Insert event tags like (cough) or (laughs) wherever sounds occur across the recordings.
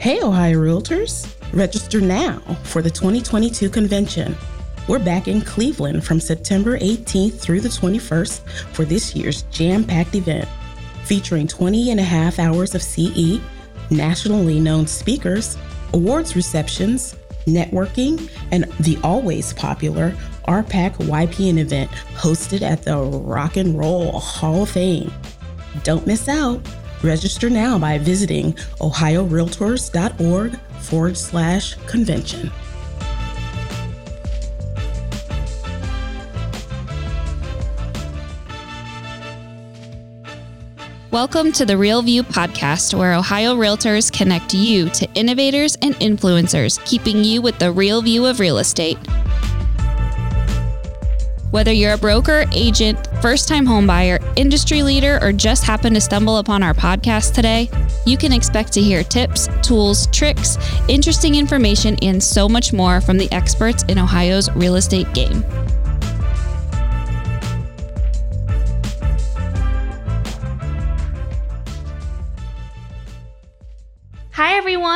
Hey, Ohio Realtors! Register now for the 2022 convention. We're back in Cleveland from September 18th through the 21st for this year's jam packed event, featuring 20 and a half hours of CE, nationally known speakers, awards receptions, networking, and the always popular RPAC YPN event hosted at the Rock and Roll Hall of Fame. Don't miss out. Register now by visiting ohiorealtors.org forward slash convention. Welcome to the Real View podcast, where Ohio Realtors connect you to innovators and influencers, keeping you with the real view of real estate. Whether you're a broker, agent, first time homebuyer, industry leader, or just happen to stumble upon our podcast today, you can expect to hear tips, tools, tricks, interesting information, and so much more from the experts in Ohio's real estate game.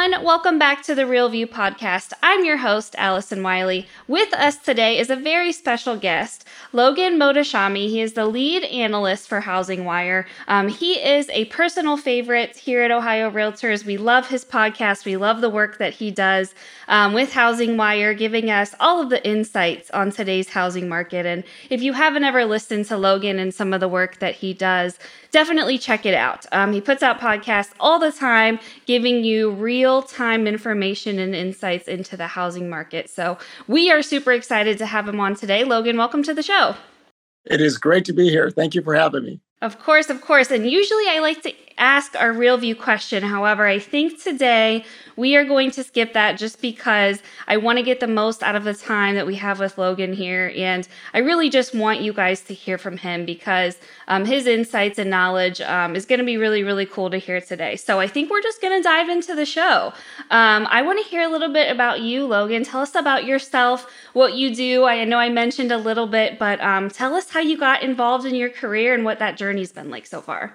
Everyone. Welcome back to the Real View podcast. I'm your host, Allison Wiley. With us today is a very special guest, Logan Mohtashami. He is the lead analyst for Housing Wire. Um, he is a personal favorite here at Ohio Realtors. We love his podcast, we love the work that he does um, with Housing Wire, giving us all of the insights on today's housing market. And if you haven't ever listened to Logan and some of the work that he does, definitely check it out. Um, he puts out podcasts all the time, giving you real time information and insights into the housing market. So we are super excited to have him on today. Logan, welcome to the show. It is great to be here. Thank you for having me. Of course, of course. And usually I like to ask our real view question. However, I think today we are going to skip that just because I want to get the most out of the time that we have with Logan here. And I really just want you guys to hear from him because um, his insights and knowledge um, is going to be really, really cool to hear today. So I think we're just going to dive into the show. Um, I want to hear a little bit about you, Logan. Tell us about yourself, what you do. I know I mentioned a little bit, but um, tell us how you got involved in your career and what that journey's been like so far.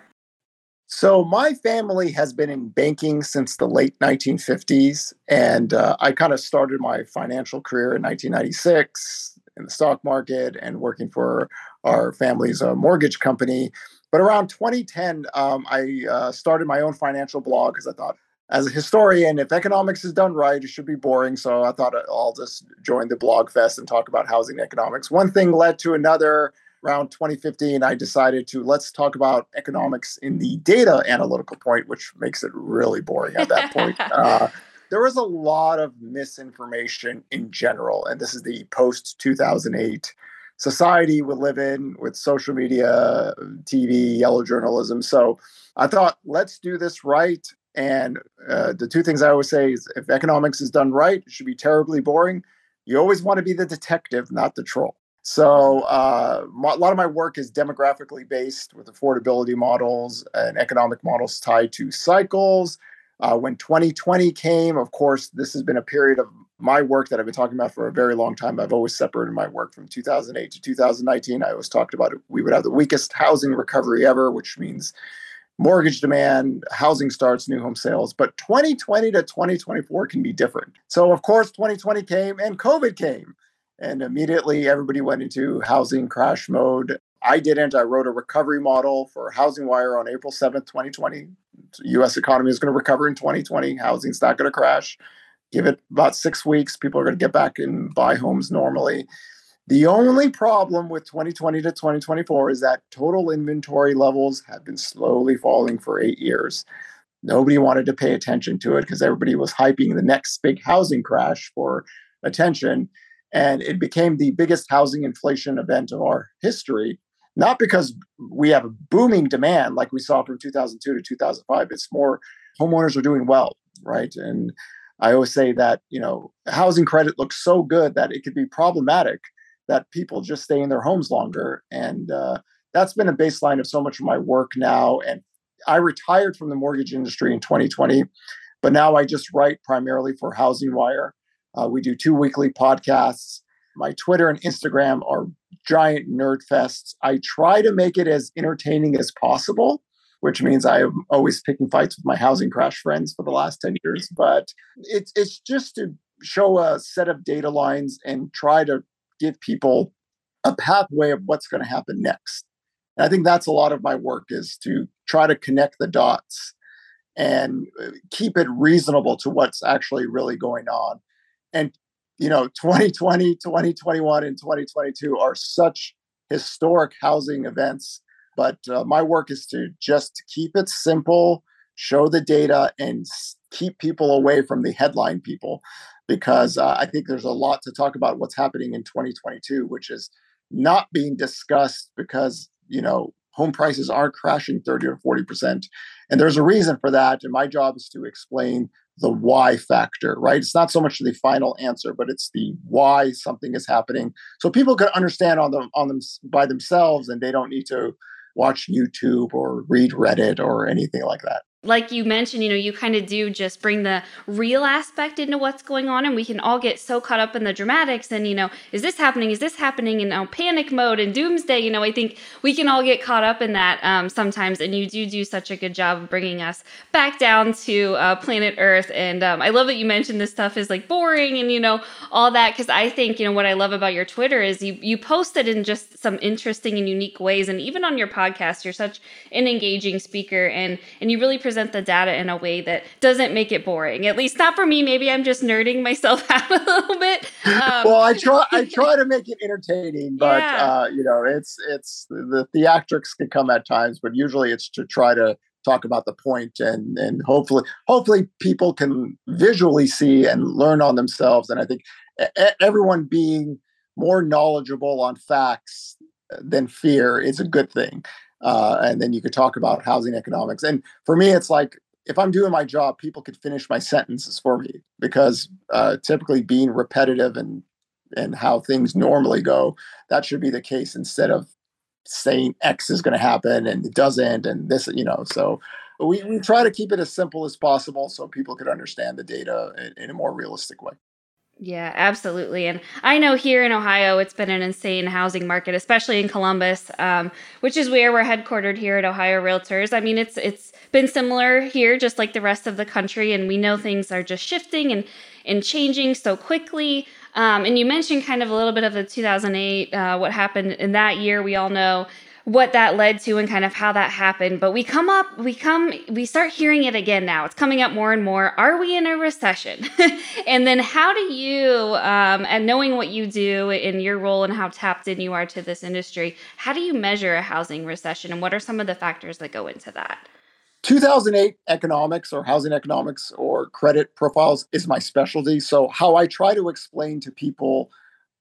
So, my family has been in banking since the late 1950s. And uh, I kind of started my financial career in 1996 in the stock market and working for our family's uh, mortgage company. But around 2010, um, I uh, started my own financial blog because I thought, as a historian, if economics is done right, it should be boring. So I thought I'll just join the blog fest and talk about housing economics. One thing led to another around 2015, I decided to let's talk about economics in the data analytical point, which makes it really boring at that point. (laughs) Uh, there was a lot of misinformation in general, and this is the post 2008 society we live in with social media, TV, yellow journalism. So I thought, let's do this right. And uh, the two things I always say is if economics is done right, it should be terribly boring. You always want to be the detective, not the troll. So uh, a lot of my work is demographically based with affordability models and economic models tied to cycles. Uh, when 2020 came, of course, this has been a period of my work that I've been talking about for a very long time. I've always separated my work from 2008 to 2019. I always talked about it. We would have the weakest housing recovery ever, which means mortgage demand, housing starts, new home sales. But 2020 to 2024 can be different. So, of course, 2020 came and COVID came. And immediately everybody went into housing crash mode. I didn't. I wrote a recovery model for Housing Wire on April 7th, 2020. The US economy is going to recover in 2020. Housing's not going to crash. Give it about six weeks. People are going to get back and buy homes normally. The only problem with 2020 to 2024 is that total inventory levels have been slowly falling for eight years. Nobody wanted to pay attention to it because everybody was hyping the next big housing crash for attention. And it became the biggest housing inflation event of our history, not because we have a booming demand like we saw from 2002 to 2005. It's more homeowners are doing well, right? And I always say that, you know, housing credit looks so good that it could be problematic that people just stay in their homes longer. And uh, that's been a baseline of so much of my work now. And I retired from the mortgage industry in 2020, but now I just write primarily for Housing Wire. Uh, we do two weekly podcasts. My Twitter and Instagram are giant nerd fests. I try to make it as entertaining as possible. which means I'm always picking fights with my housing crash friends for the last 10 years. But it's it's just to show a set of data lines and try to give people a pathway of what's going to happen next. And I think that's a lot of my work is to try to connect the dots and uh, keep it reasonable to what's actually really going on. And you know, 2020, 2021 and 2022 are such historic housing events, but uh, my work is to just keep it simple, show the data and keep people away from the headline people because uh, I think there's a lot to talk about what's happening in 2022, which is not being discussed because, you know, home prices aren't crashing 30 or 40%. And there's a reason for that. And my job is to explain the why factor, right? It's not so much the final answer, but it's the why something is happening. So people can understand on them on them by themselves and they don't need to watch YouTube or read Reddit or anything like that like you mentioned, you know, you kind of do just bring the real aspect into what's going on, and we can all get so caught up in the dramatics and, you know, is this happening? Is this happening? And you know, panic mode and doomsday. You know, I think we can all get caught up in that um, sometimes, and you do do such a good job of bringing us back down to uh, planet Earth. And um, I love that you mentioned this stuff is like boring and, you know, all that, because I think, you know, what I love about your Twitter is you, you post it in just some interesting and unique ways. And even on your podcast, you're such an engaging speaker and, and you really present the data in a way that doesn't make it boring. At least not for me. Maybe I'm just nerding myself (laughs) out a little bit. Um, well, I try I (laughs) try to make it entertaining, but yeah. uh, you know, it's it's the theatrics can come at times, but usually it's to try to talk about the point and and hopefully hopefully people can visually see and learn on themselves and i think everyone being more knowledgeable on facts than fear is a good thing uh, and then you could talk about housing economics. And for me, it's like if I'm doing my job, people could finish my sentences for me because uh, typically being repetitive and and how things normally go, that should be the case instead of saying X is going to happen and it doesn't, and this, you know. So we, we try to keep it as simple as possible so people could understand the data in, in a more realistic way. Yeah, absolutely. And I know here in Ohio, it's been an insane housing market, especially in Columbus, um, which is where we're headquartered here at Ohio Realtors. I mean, it's it's been similar here, just like the rest of the country, and we know things are just shifting and and changing so quickly. Um, and you mentioned kind of a little bit of the 2008, uh, what happened in that year. We all know what that led to and kind of how that happened. But we come up, we come, we start hearing it again now. It's coming up more and more. Are we in a recession? (laughs) and then how do you, um, and knowing what you do in your role and how tapped in you are to this industry, how do you measure a housing recession and what are some of the factors that go into that? 2008 economics or housing economics or credit profiles is my specialty. So, how I try to explain to people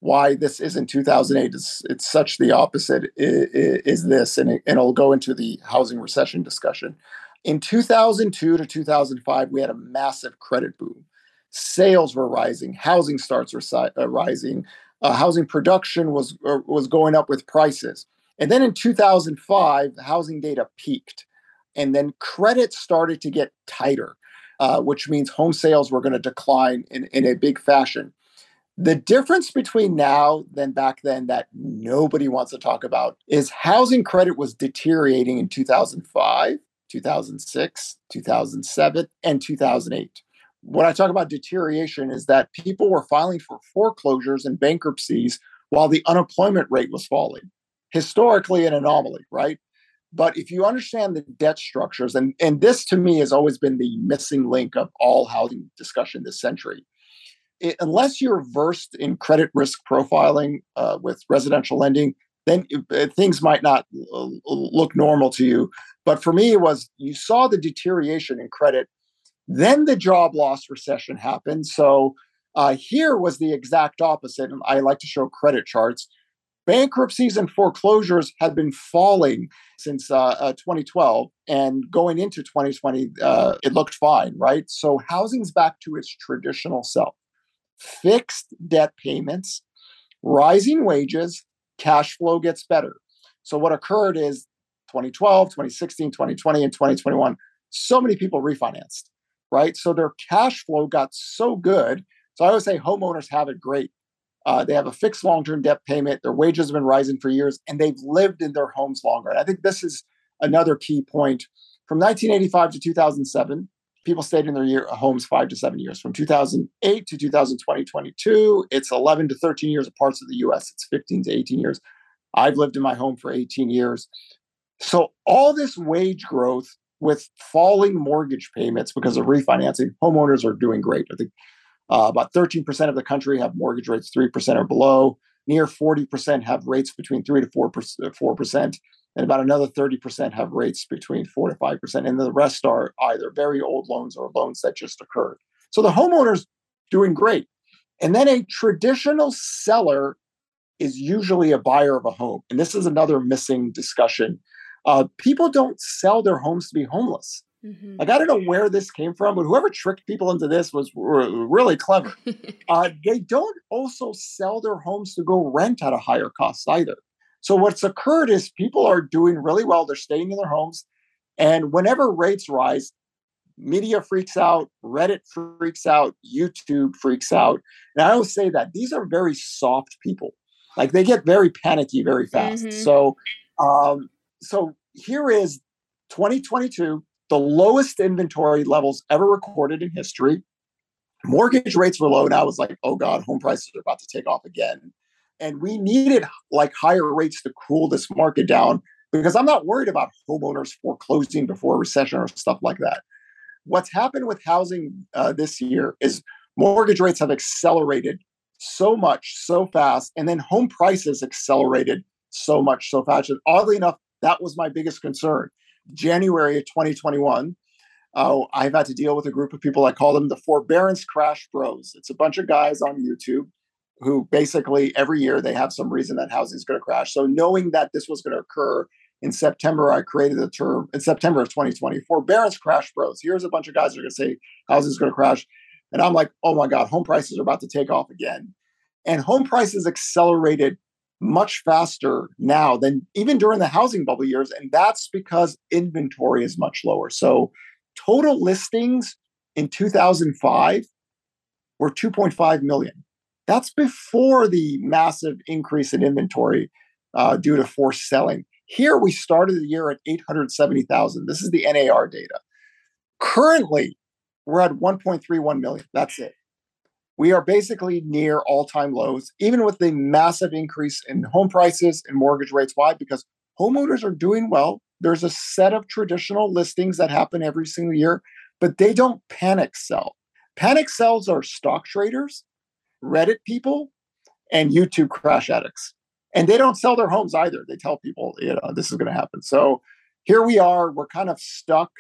why this isn't 2008 is it's such the opposite is, is this and, it, and it'll go into the housing recession discussion. In 2002 to 2005 we had a massive credit boom. Sales were rising housing starts were si- uh, rising uh, housing production was uh, was going up with prices. And then in 2005 the housing data peaked and then credit started to get tighter uh, which means home sales were going to decline in, in a big fashion the difference between now than back then that nobody wants to talk about is housing credit was deteriorating in 2005, 2006, 2007, and 2008. When I talk about deterioration, is that people were filing for foreclosures and bankruptcies while the unemployment rate was falling. Historically, an anomaly, right? But if you understand the debt structures, and, and this to me has always been the missing link of all housing discussion this century, it, unless you're versed in credit risk profiling uh, with residential lending, then uh, things might not uh, look normal to you. But for me, it was you saw the deterioration in credit, then the job loss recession happened. So uh, here was the exact opposite. And I like to show credit charts. Bankruptcies and foreclosures had been falling since uh, uh, 2012, and going into 2020, uh, it looked fine, right? So housing's back to its traditional self fixed debt payments, rising wages, cash flow gets better. So what occurred is 2012, 2016, 2020, and 2021, so many people refinanced, right? So their cash flow got so good. So I always say homeowners have it great. Uh, they have a fixed long term debt payment. Their wages have been rising for years and they've lived in their homes longer. And I think this is another key point. From 1985 to 2007, people stayed in their year, homes five to seven years. From 2008 to 2020, 22, it's 11 to 13 years. In parts of the US, it's 15 to 18 years. I've lived in my home for 18 years. So all this wage growth with falling mortgage payments because of refinancing, homeowners are doing great. I think uh, about 13% of the country have mortgage rates 3% or below. Near 40% have rates between 3 to 4%, 4% and about another 30% have rates between 4 to 5%. And the rest are either very old loans or loans that just occurred. So the homeowner's doing great. And then a traditional seller is usually a buyer of a home. And this is another missing discussion. Uh, people don't sell their homes to be homeless. Mm-hmm. Like, I don't know where this came from, but whoever tricked people into this was r- really clever. (laughs) uh, they don't also sell their homes to go rent at a higher cost either. So, what's occurred is people are doing really well. They're staying in their homes. And whenever rates rise, media freaks out, Reddit freaks out, YouTube freaks out. And I always say that these are very soft people. Like they get very panicky very fast. Mm-hmm. So, um, so here is 2022 the lowest inventory levels ever recorded in history. Mortgage rates were low, and I was like, oh God, home prices are about to take off again. And we needed like higher rates to cool this market down because I'm not worried about homeowners foreclosing before a recession or stuff like that. What's happened with housing uh, this year is mortgage rates have accelerated so much so fast, and then home prices accelerated so much so fast. And oddly enough, that was my biggest concern. January of 2021, uh, I've had to deal with a group of people. I call them the forbearance crash bros. It's a bunch of guys on YouTube who basically every year they have some reason that housing is going to crash. So knowing that this was going to occur in September, I created the term in September of 2020 forbearance crash bros. Here's a bunch of guys that are going to say housing is going to crash. And I'm like, oh my God, home prices are about to take off again. And home prices accelerated much faster now than even during the housing bubble years. And that's because inventory is much lower. So total listings in 2005 were 2.5 million. That's before the massive increase in inventory uh, due to forced selling. Here we started the year at 870,000. This is the NAR data. Currently, we're at 1.31 million. That's it we are basically near all time lows, even with the massive increase in home prices and mortgage rates. Why? Because homeowners are doing well. There's a set of traditional listings that happen every single year, but they don't panic sell. Panic sells are stock traders, Reddit people, and YouTube crash addicts. And they don't sell their homes either. They tell people, you know, this is going to happen. So here we are. We're kind of stuck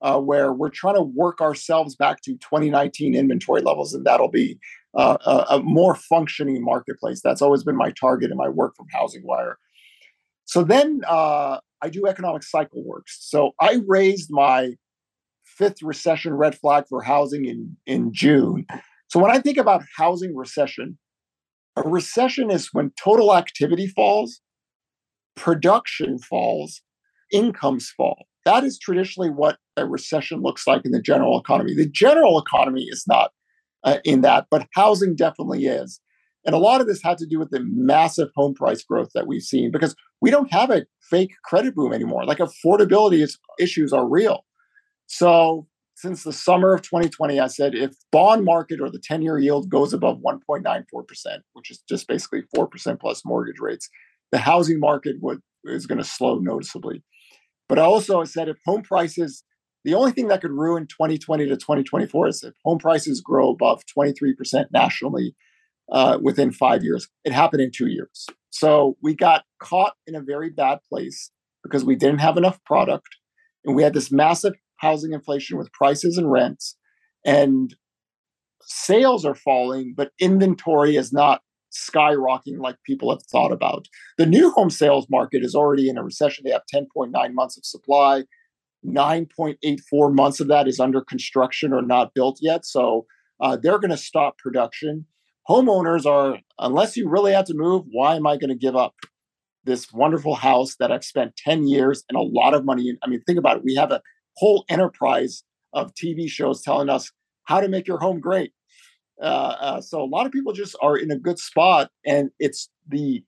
uh, where we're trying to work ourselves back to 2019 inventory levels, and that'll be uh, a, a, more functioning marketplace. That's always been my target in my work from Housing Wire. So then uh, I do economic cycle works. So I raised my fifth recession red flag for housing in, in June. So when I think about housing recession, a recession is when total activity falls, production falls, incomes fall. That is traditionally what a recession looks like in the general economy. The general economy is not uh, in that, but housing definitely is. And a lot of this had to do with the massive home price growth that we've seen because we don't have a fake credit boom anymore. Like affordability is, issues are real. So since the summer of 2020, I said if bond market or the 10 year yield goes above 1.94%, which is just basically 4% plus mortgage rates, the housing market would is going to slow noticeably. But I also said if home prices, the only thing that could ruin 2020 to 2024 is if home prices grow above 23% nationally uh, within five years. It happened in two years. So we got caught in a very bad place because we didn't have enough product and we had this massive housing inflation with prices and rents and sales are falling but inventory is not skyrocketing like people have thought about. The new home sales market is already in a recession. They have 10.9 months of supply. 9.84 months of that is under construction or not built yet. So uh, they're going to stop production. Homeowners are, unless you really have to move, why am I going to give up this wonderful house that I've spent 10 years and a lot of money in? I mean, think about it. We have a whole enterprise of TV shows telling us how to make your home great. Uh, uh, so a lot of people just are in a good spot, and it's the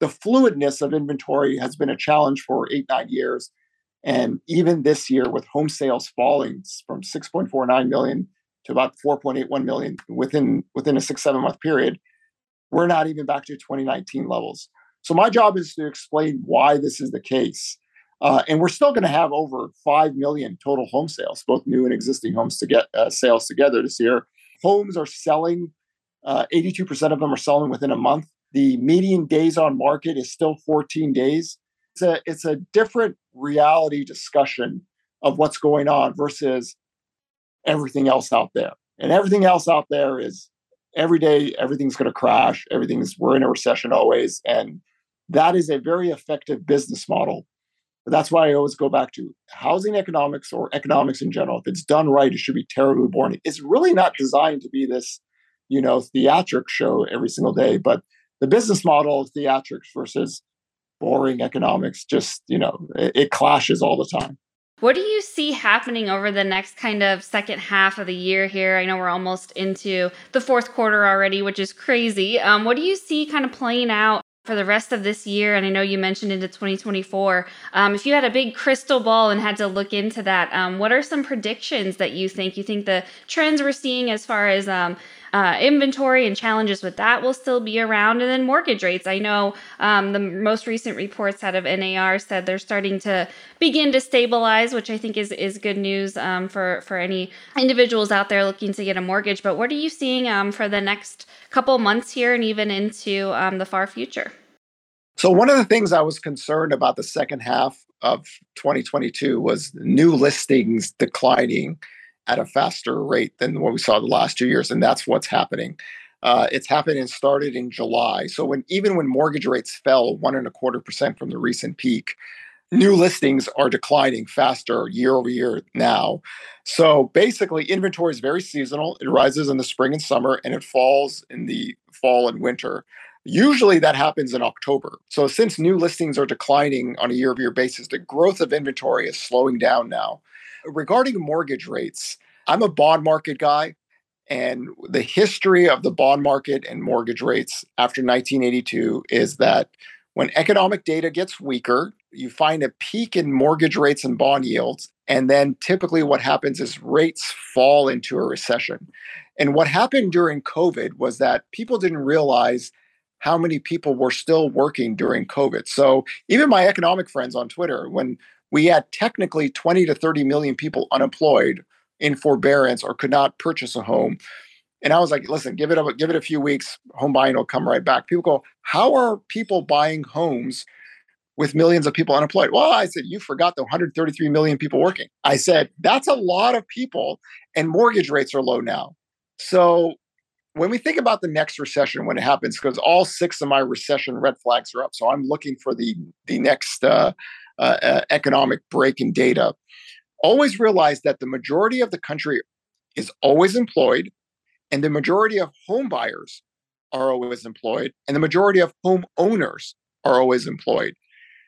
the fluidness of inventory has been a challenge for eight nine years, And even this year, with home sales falling from 6.49 million to about 4.81 million within within a six seven month period, we're not even back to 2019 levels. So my job is to explain why this is the case. Uh, and we're still going to have over 5 million total home sales, both new and existing homes to get uh, sales together this year. Homes are selling, uh, 82% of them are selling within a month. The median days on market is still 14 days. It's a, it's a different reality discussion of what's going on versus everything else out there. And everything else out there is every day everything's going to crash. Everything's we're in a recession always, and that is a very effective business model. But that's why I always go back to housing economics or economics in general. If it's done right, it should be terribly boring. It's really not designed to be this, you know, theatric show every single day. But the business model of theatrics versus boring economics just, you know, it, it clashes all the time. What do you see happening over the next kind of second half of the year here? I know we're almost into the fourth quarter already, which is crazy. Um, what do you see kind of playing out for the rest of this year? And I know you mentioned into 2024. Um, if you had a big crystal ball and had to look into that, um, what are some predictions that you think? You think the trends we're seeing as far as um, uh, inventory and challenges with that will still be around. And then mortgage rates. I know um, the most recent reports out of NAR said they're starting to begin to stabilize, which I think is is good news um, for for any individuals out there looking to get a mortgage. But what are you seeing um, for the next couple months here and even into um, the far future? So one of the things I was concerned about the second half of 2022 was new listings declining at a faster rate than what we saw the last two years, and that's what's happening. Uh, it's happened and started in July. So when even when mortgage rates fell one and a quarter percent from the recent peak, new listings are declining faster year over year now. So basically, inventory is very seasonal. It rises in the spring and summer, and it falls in the fall and winter. Usually that happens in October. So since new listings are declining on a year over year basis, the growth of inventory is slowing down now regarding mortgage rates, I'm a bond market guy. And the history of the bond market and mortgage rates after 1982 is that when economic data gets weaker, you find a peak in mortgage rates and bond yields. And then typically what happens is rates fall into a recession. And what happened during COVID was that people didn't realize how many people were still working during COVID. So even my economic friends on Twitter, when we had technically 20 to 30 million people unemployed in forbearance or could not purchase a home. And I was like, listen, give it a give it a few weeks, home buying will come right back. People go, how are people buying homes with millions of people unemployed? Well, I said, you forgot the 133 million people working. I said, that's a lot of people, and mortgage rates are low now. So when we think about the next recession when it happens, because all six of my recession red flags are up, so I'm looking for the the next uh, uh, economic break in data, always realize that the majority of the country is always employed, and the majority of home buyers are always employed, and the majority of home owners are always employed.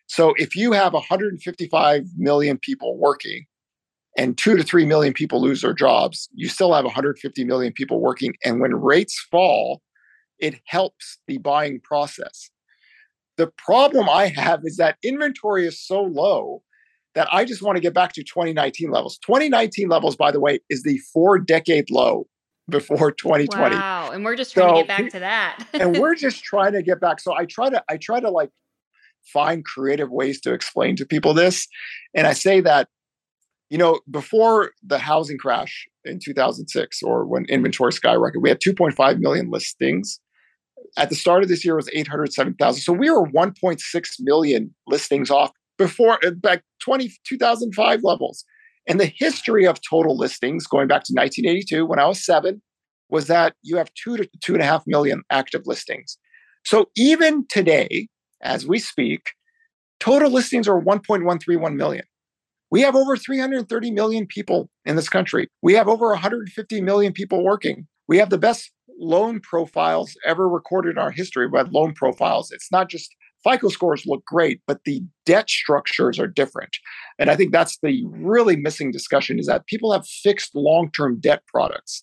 So if you have 155 million people working and two to three million people lose their jobs, you still have 150 million people working. And when rates fall, it helps the buying process. The problem I have is that inventory is so low that I just want to get back to 2019 levels. 2019 levels, by the way, is the four decade low before 2020. Wow. And we're just trying so, to get back to that. (laughs) and we're just trying to get back. So I try to, I try to like find creative ways to explain to people this. And I say that, you know, before the housing crash in 2006 or when inventory skyrocketed, we had 2.5 million listings at the start of this year was 807,000. So we were 1.6 million listings off before uh, back 20, 2005 levels. And the history of total listings going back to 1982 when I was seven was that you have two to two and a half million active listings. So even today, as we speak, total listings are 1.131 million. We have over 330 million people in this country. We have over 150 million people working. We have the best loan profiles ever recorded in our history. We had loan profiles. It's not just FICO scores look great, but the debt structures are different. And I think that's the really missing discussion is that people have fixed long-term debt products.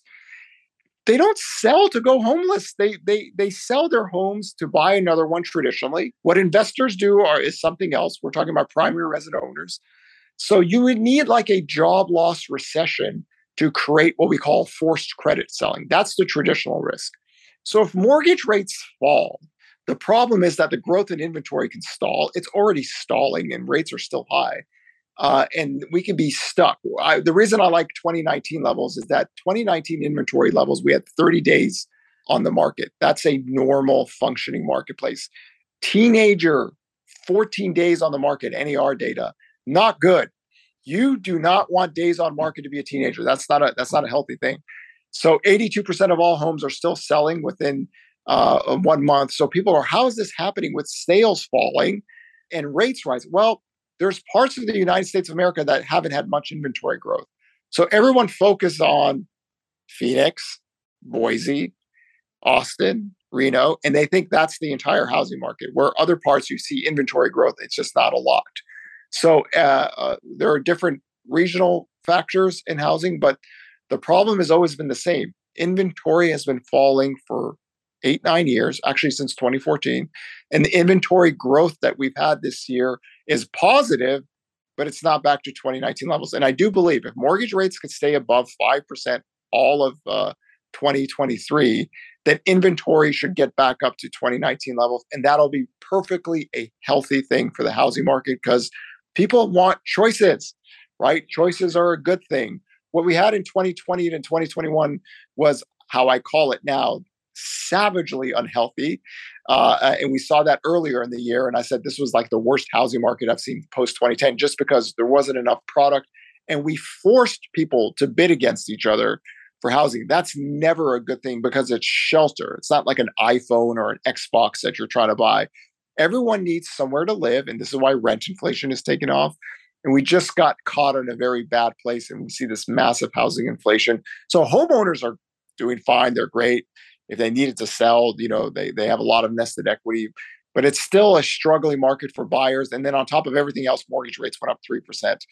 They don't sell to go homeless. They they they sell their homes to buy another one traditionally. What investors do are is something else. We're talking about primary resident owners. So you would need like a job loss recession to create what we call forced credit selling. That's the traditional risk. So if mortgage rates fall, the problem is that the growth in inventory can stall. It's already stalling and rates are still high. Uh, and we can be stuck. I, the reason I like 2019 levels is that 2019 inventory levels, we had 30 days on the market. That's a normal functioning marketplace. Teenager, 14 days on the market, NAR data, not good. You do not want days on market to be a teenager. That's not a that's not a healthy thing. So 82% of all homes are still selling within uh, one month. So people are, how is this happening with sales falling and rates rising? Well, there's parts of the United States of America that haven't had much inventory growth. So everyone focused on Phoenix, Boise, Austin, Reno, and they think that's the entire housing market. Where other parts you see inventory growth, it's just not a lot. So uh, uh, there are different regional factors in housing, but the problem has always been the same. Inventory has been falling for eight, nine years, actually since 2014. And the inventory growth that we've had this year is positive, but it's not back to 2019 levels. And I do believe if mortgage rates could stay above 5% all of uh, 2023, that inventory should get back up to 2019 levels. And that'll be perfectly a healthy thing for the housing market because people want choices, right? Choices are a good thing. What we had in 2020 and 2021 was how I call it now savagely unhealthy. Uh, and we saw that earlier in the year. And I said this was like the worst housing market I've seen post 2010 just because there wasn't enough product. And we forced people to bid against each other for housing. That's never a good thing because it's shelter. It's not like an iPhone or an Xbox that you're trying to buy. Everyone needs somewhere to live. And this is why rent inflation is taking off. And we just got caught in a very bad place and we see this massive housing inflation. So homeowners are doing fine. They're great if they needed to sell, you know, they they have a lot of nested equity, but it's still a struggling market for buyers. And then on top of everything else, mortgage rates went up three percent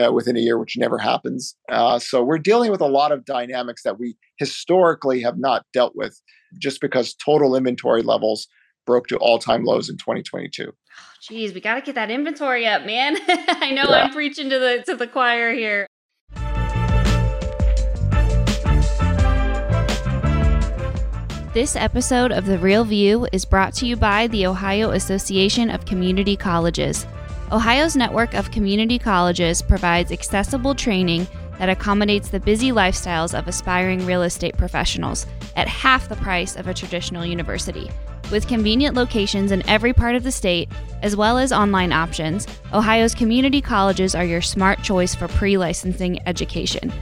uh, within a year, which never happens. Uh, so we're dealing with a lot of dynamics that we historically have not dealt with, just because total inventory levels broke to all-time lows in 2022. geez, we got to get that inventory up, man. (laughs) I know yeah. I'm preaching to the to the choir here. This episode of The Real View is brought to you by the Ohio Association of Community Colleges. Ohio's network of community colleges provides accessible training that accommodates the busy lifestyles of aspiring real estate professionals at half the price of a traditional university. With convenient locations in every part of the state, as well as online options, Ohio's community colleges are your smart choice for pre licensing education.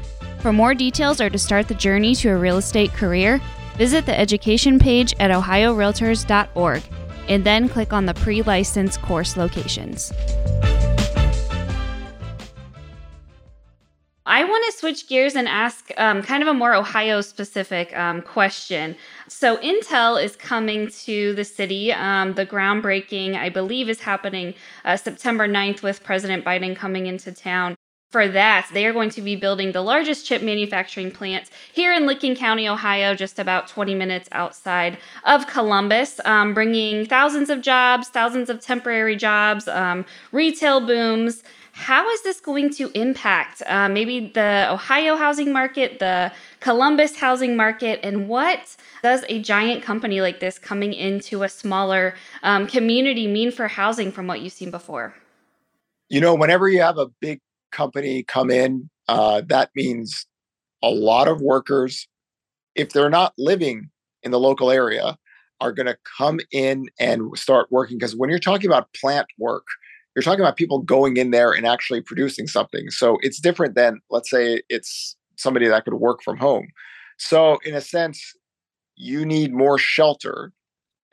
For more details or to start the journey to a real estate career, Visit the education page at ohiorealtors.org and then click on the pre license course locations. I want to switch gears and ask um, kind of a more Ohio specific um, question. So, Intel is coming to the city. Um, the groundbreaking, I believe, is happening uh, September 9th with President Biden coming into town for that, they are going to be building the largest chip manufacturing plant here in Licking County, Ohio, just about 20 minutes outside of Columbus, um, bringing thousands of jobs, thousands of temporary jobs, um, retail booms. How is this going to impact uh, maybe the Ohio housing market, the Columbus housing market, and what does a giant company like this coming into a smaller um, community mean for housing from what you've seen before? You know, whenever you have a big company come in, uh, that means a lot of workers, if they're not living in the local area, are going to come in and start working. Because when you're talking about plant work, you're talking about people going in there and actually producing something. So it's different than, let's say, it's somebody that could work from home. So, in a sense, you need more shelter,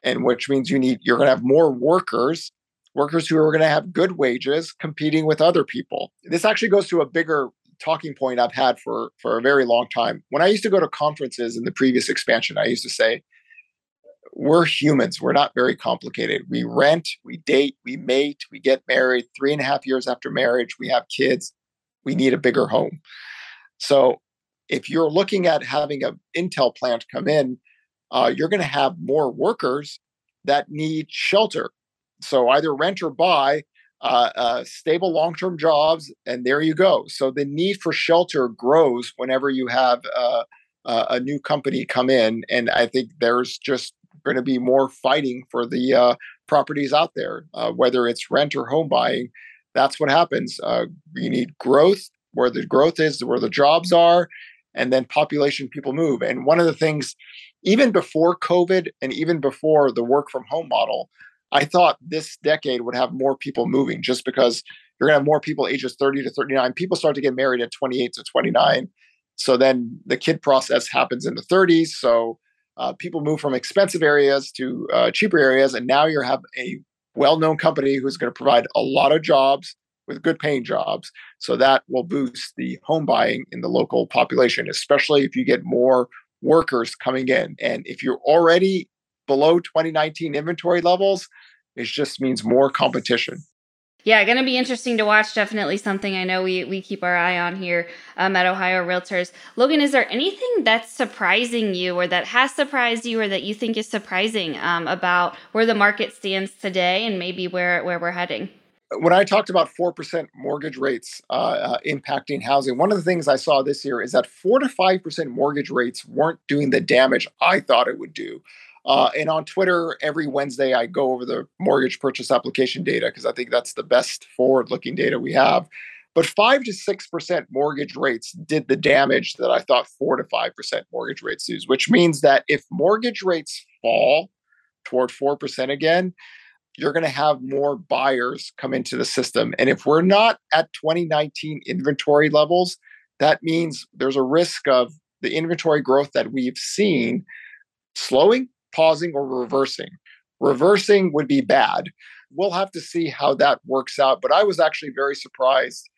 and which means you need you're going to have more workers workers who are going to have good wages competing with other people. This actually goes to a bigger talking point I've had for for a very long time. When I used to go to conferences in the previous expansion, I used to say, "We're humans. We're not very complicated. We rent, we date, we mate, we get married. Three and a half years after marriage, we have kids. We need a bigger home." So, if you're looking at having an Intel plant come in, uh, you're going to have more workers that need shelter so either rent or buy, uh, uh, stable long term jobs, and there you go. So the need for shelter grows whenever you have uh, a new company come in. And I think there's just going to be more fighting for the uh, properties out there, uh, whether it's rent or home buying. That's what happens. Uh, you need growth where the growth is, where the jobs are, and then population people move. And one of the things, even before COVID and even before the work from home model, I thought this decade would have more people moving just because you're going to have more people ages 30 to 39. People start to get married at 28 to 29. So then the kid process happens in the 30s. So uh, people move from expensive areas to uh, cheaper areas. And now you have a well known company who's going to provide a lot of jobs with good paying jobs. So that will boost the home buying in the local population, especially if you get more workers coming in. And if you're already below 2019 inventory levels, it just means more competition. Yeah, going to be interesting to watch. Definitely something I know we, we keep our eye on here um, at Ohio Realtors. Logan, is there anything that's surprising you or that has surprised you or that you think is surprising um, about where the market stands today and maybe where, where we're heading? When I talked about 4% mortgage rates uh, uh, impacting housing, one of the things I saw this year is that 4 to 5% mortgage rates weren't doing the damage I thought it would do. Uh, and on Twitter, every Wednesday, I go over the mortgage purchase application data because I think that's the best forward looking data we have. But 5 to 6% mortgage rates did the damage that I thought 4 to 5% mortgage rates do, which means that if mortgage rates fall toward 4% again, you're going to have more buyers come into the system. And if we're not at 2019 inventory levels, that means there's a risk of the inventory growth that we've seen slowing pausing or reversing. Reversing would be bad. We'll have to see how that works out. But I was actually very surprised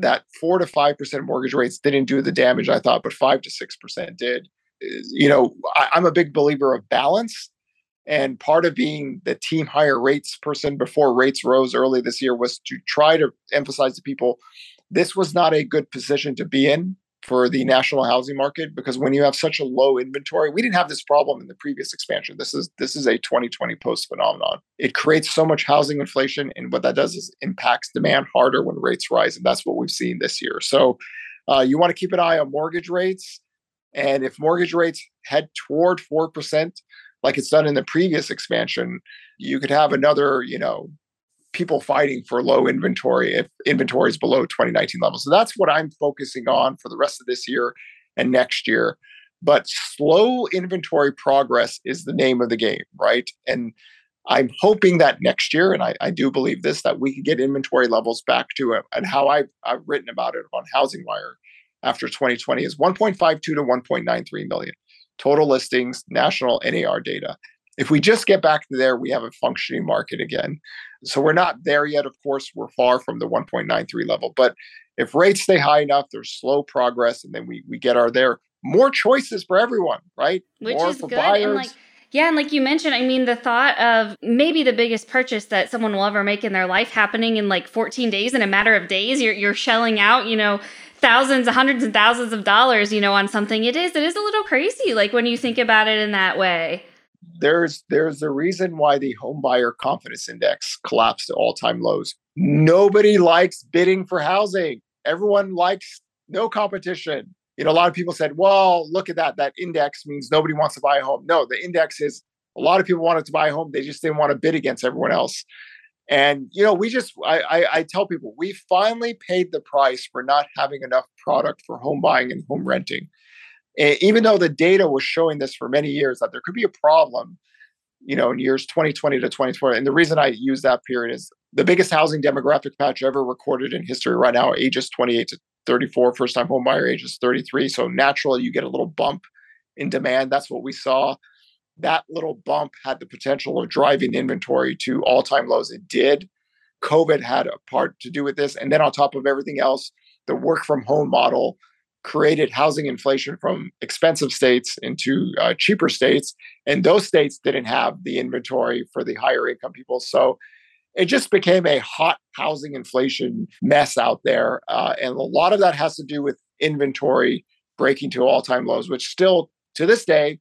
that four to five percent mortgage rates didn't do the damage I thought, but five to six percent did. You know, I, I'm a big believer of balance. And part of being the team higher rates person before rates rose early this year was to try to emphasize to people this was not a good position to be in for the national housing market because when you have such a low inventory we didn't have this problem in the previous expansion. This is this is a 2020 post phenomenon. It creates so much housing inflation and what that does is impacts demand harder when rates rise and that's what we've seen this year. So uh, you want to keep an eye on mortgage rates and if mortgage rates head toward 4% like it's done in the previous expansion you could have another you know people fighting for low inventory if inventory is below 2019 levels. So that's what I'm focusing on for the rest of this year and next year. But slow inventory progress is the name of the game, right? And I'm hoping that next year, and I, I do believe this, that we can get inventory levels back to it. And how I've, I've written about it on Housing Wire after 2020 is 1.52 to 1.93 million total listings, national NAR data. If we just get back to there, we have a functioning market again. So we're not there yet. Of course, we're far from the 1.93 level. But if rates stay high enough, there's slow progress, and then we we get our there. More choices for everyone, right? Which More is good. Buyers. And like yeah, and like you mentioned, I mean, the thought of maybe the biggest purchase that someone will ever make in their life happening in like 14 days, in a matter of days, you're you're shelling out, you know, thousands, hundreds and thousands of dollars, you know, on something. It is, it is a little crazy, like when you think about it in that way there's there's a reason why the home buyer confidence index collapsed to all-time lows. Nobody likes bidding for housing. Everyone likes no competition. You know, a lot of people said, "Well, look at that. That index means nobody wants to buy a home." No, the index is a lot of people wanted to buy a home. They just didn't want to bid against everyone else. And you know, we just I, I, I tell people we finally paid the price for not having enough product for home buying and home renting even though the data was showing this for many years that there could be a problem you know in years 2020 to 2020 and the reason i use that period is the biggest housing demographic patch ever recorded in history right now ages 28 to 34 first time home buyer age is 33 so naturally you get a little bump in demand. That's what we saw. That little bump had the potential of driving inventory to all-time lows. It did. Covid had a part to do with this. And then on top of everything else the work from home model created housing inflation from expensive states into uh, cheaper states. And those states didn't have the inventory for the higher income people. So it just became a hot housing inflation mess out there. Uh, and a lot of that has to do with inventory breaking to all time lows, which still to this day,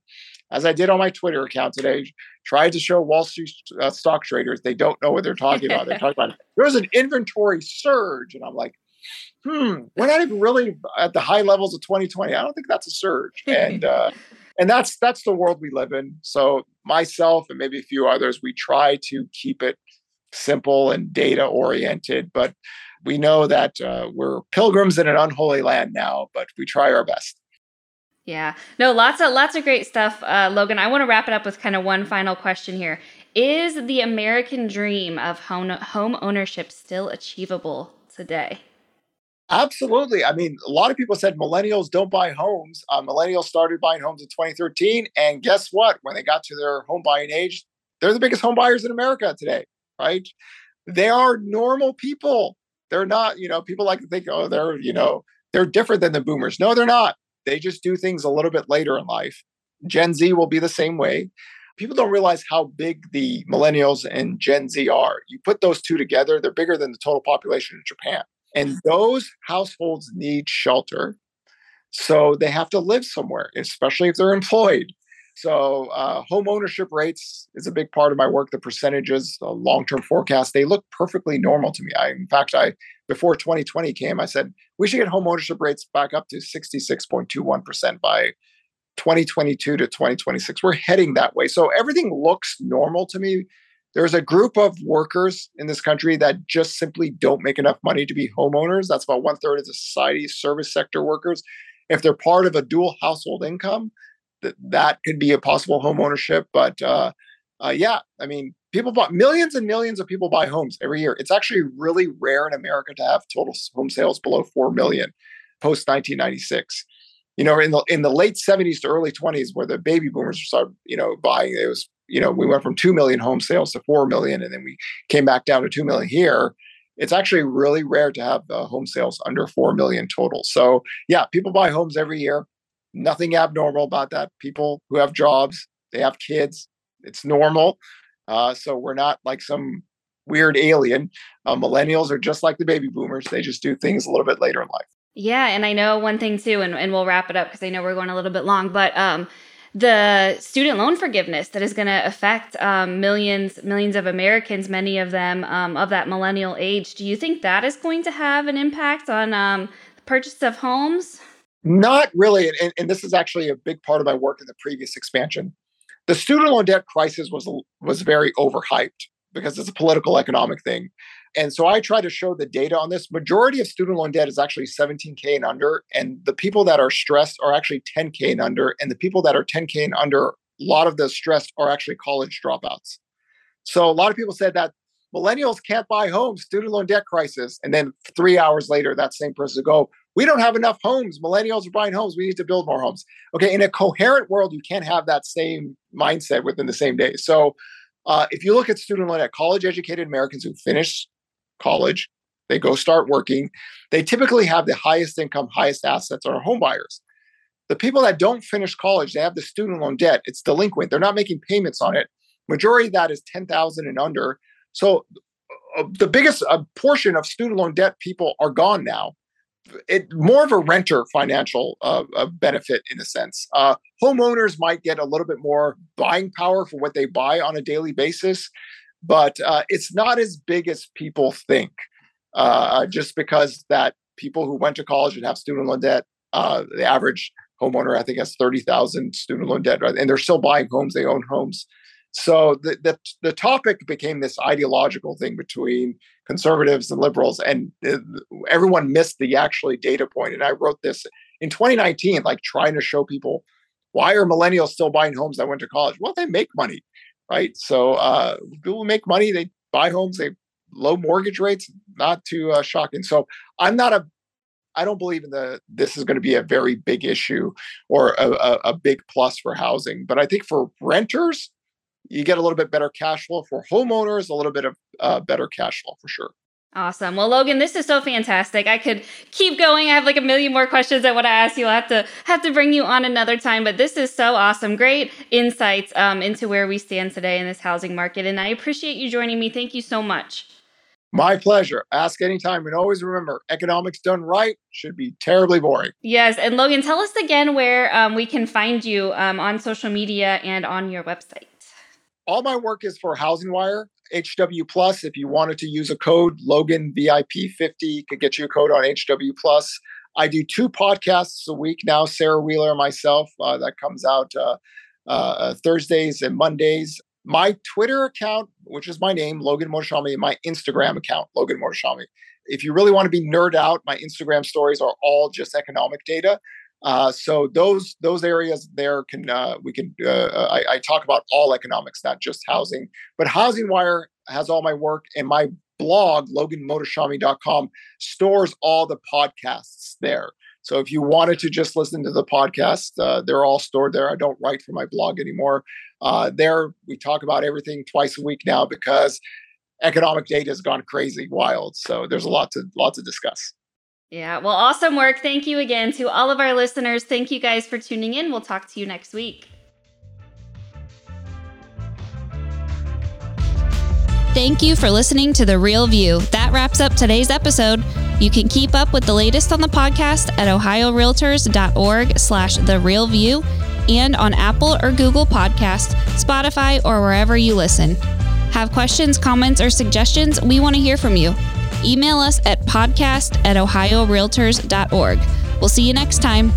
as I did on my Twitter account today, tried to show Wall Street uh, stock traders they don't know what they're talking about. They're (laughs) talking about there's an inventory surge, and I'm like, hmm, we're not even really at the high levels of 2020. I don't think that's a surge, (laughs) and uh, and that's that's the world we live in. So myself and maybe a few others, we try to keep it simple and data oriented, but we know that uh, we're pilgrims in an unholy land now, but we try our best. Yeah. No, lots of lots of great stuff, uh, Logan. I want to wrap it up with kind of one final question here. Is the American dream of home home ownership still achievable today? Absolutely. I mean, a lot of people said millennials don't buy homes. Uh, millennials started buying homes in 2013, and guess what? When they got to their home buying age, they're the biggest home buyers in America today, right? They are normal people. They're not, you know, people like to think, oh, they're, you know, they're different than the boomers. No, they're not. They just do things a little bit later in life. Gen Z will be the same way. People don't realize how big the millennials and Gen Z are. You put those two together, they're bigger than the total population in Japan. And those households need shelter. So they have to live somewhere, especially if they're employed. So uh, home ownership rates is a big part of my work. The percentages, the long-term forecast, they look perfectly normal to me. I, in fact, I before 2020 came, I said we should get home ownership rates back up to 66.21% by 2022 to 2026. We're heading that way. So everything looks normal to me. There's a group of workers in this country that just simply don't make enough money to be homeowners. That's about one third of the society, service sector workers. If they're part of a dual household income, that that could be a possible home ownership. But uh, uh, yeah, I mean, people buy millions and millions of people buy homes every year. It's actually really rare in America to have total home sales below four million post 1996. You know, in the in the late 70s to early 20s, where the baby boomers started, you know, buying, it was you know we went from two million home sales to four million, and then we came back down to two million here. It's actually really rare to have uh, home sales under four million total. So yeah, people buy homes every year. Nothing abnormal about that. People who have jobs, they have kids. It's normal. Uh, so we're not like some weird alien. Uh, millennials are just like the baby boomers. They just do things a little bit later in life. Yeah, and I know one thing too, and, and we'll wrap it up because I know we're going a little bit long, but um, the student loan forgiveness that is going to affect um, millions millions of Americans, many of them um, of that millennial age. Do you think that is going to have an impact on um, the purchase of homes? Not really, and, and this is actually a big part of my work in the previous expansion the student loan debt crisis was was very overhyped because it's a political economic thing. And so I try to show the data on this. Majority of student loan debt is actually 17K and under. And the people that are stressed are actually 10K and under. And the people that are 10K and under, a lot of the stressed are actually college dropouts. So a lot of people said that millennials can't buy homes, student loan debt crisis. And then three hours later, that same person go, we don't have enough homes. Millennials are buying homes. We need to build more homes. Okay, in a coherent world, you can't have that same mindset within the same day. So, uh, if you look at student loan at college educated Americans who finish college, they go start working. They typically have the highest income, highest assets are home buyers. The people that don't finish college, they have the student loan debt. It's delinquent. They're not making payments on it. Majority of that is 10,000 and under. So uh, the biggest uh, portion of student loan debt people are gone now it more of a renter financial uh, uh, benefit in a sense. Uh, homeowners might get a little bit more buying power for what they buy on a daily basis, but uh, it's not as big as people think. Uh, just because that people who went to college and have student loan debt, uh, the average homeowner I think has thirty thousand student loan debt, and they're still buying homes. They own homes. So the, the, the topic became this ideological thing between conservatives and liberals, and everyone missed the actually data point. And I wrote this in 2019, like trying to show people why are millennials still buying homes that went to college? Well, they make money, right? So uh, people make money, they buy homes, they low mortgage rates, not too uh, shocking. So I'm not a I don't believe in the this is going to be a very big issue or a, a, a, big plus for housing. But I think for renters, you get a little bit better cash flow for homeowners, a little bit of uh, better cash flow for sure. Awesome. Well, Logan, this is so fantastic. I could keep going. I have like a million more questions I want to ask you. I'll have to have to bring you on another time. But this is so awesome. Great insights um, into where we stand today in this housing market. And I appreciate you joining me. Thank you so much. My pleasure. Ask anytime. And always remember, economics done right should be terribly boring. Yes. And Logan, tell us again where um, we can find you um, on social media and on your website. All my work is for Housing Wire, HW Plus. If you wanted to use a code Logan VIP 50, could get you a code on HW Plus. I do two podcasts a week now, Sarah Wheeler and myself. Uh, that comes out uh, uh, Thursdays and Mondays. My Twitter account, which is my name, Logan Mohtashami, and my Instagram account, Logan Mohtashami. If you really want to be nerd out, my Instagram stories are all just economic data. Uh, so those those areas there can uh, we can uh, I, I, talk about all economics, not just housing. But Housing Wire has all my work, and my blog loganmohtashami.com stores all the podcasts there. So if you wanted to just listen to the podcast, uh, they're all stored there. I don't write for my blog anymore. Uh, there we talk about everything twice a week now because economic data has gone crazy wild. So there's a lot to lot to discuss. Yeah, well, awesome work. Thank you again to all of our listeners. Thank you guys for tuning in. We'll talk to you next week. Thank you for listening to The Real View. That wraps up today's episode. You can keep up with the latest on the podcast at ohiorealtors.org slash The Real View and on Apple or Google Podcasts, Spotify, or wherever you listen. Have questions, comments, or suggestions? We want to hear from you. Email us at podcast at ohiorealtors.org. We'll see you next time.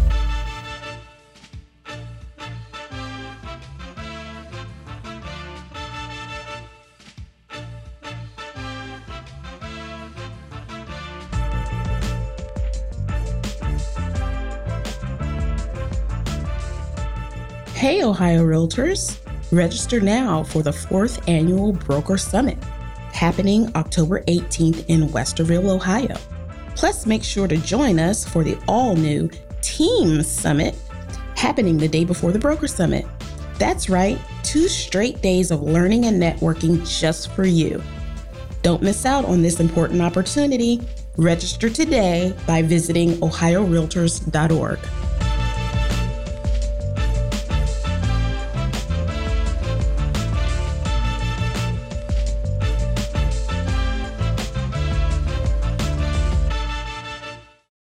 Hey, Ohio Realtors! Register now for the fourth annual Broker Summit happening October 18th in Westerville, Ohio. Plus, make sure to join us for the all new Team Summit happening the day before the Broker Summit. That's right, two straight days of learning and networking just for you. Don't miss out on this important opportunity. Register today by visiting ohiorealtors.org.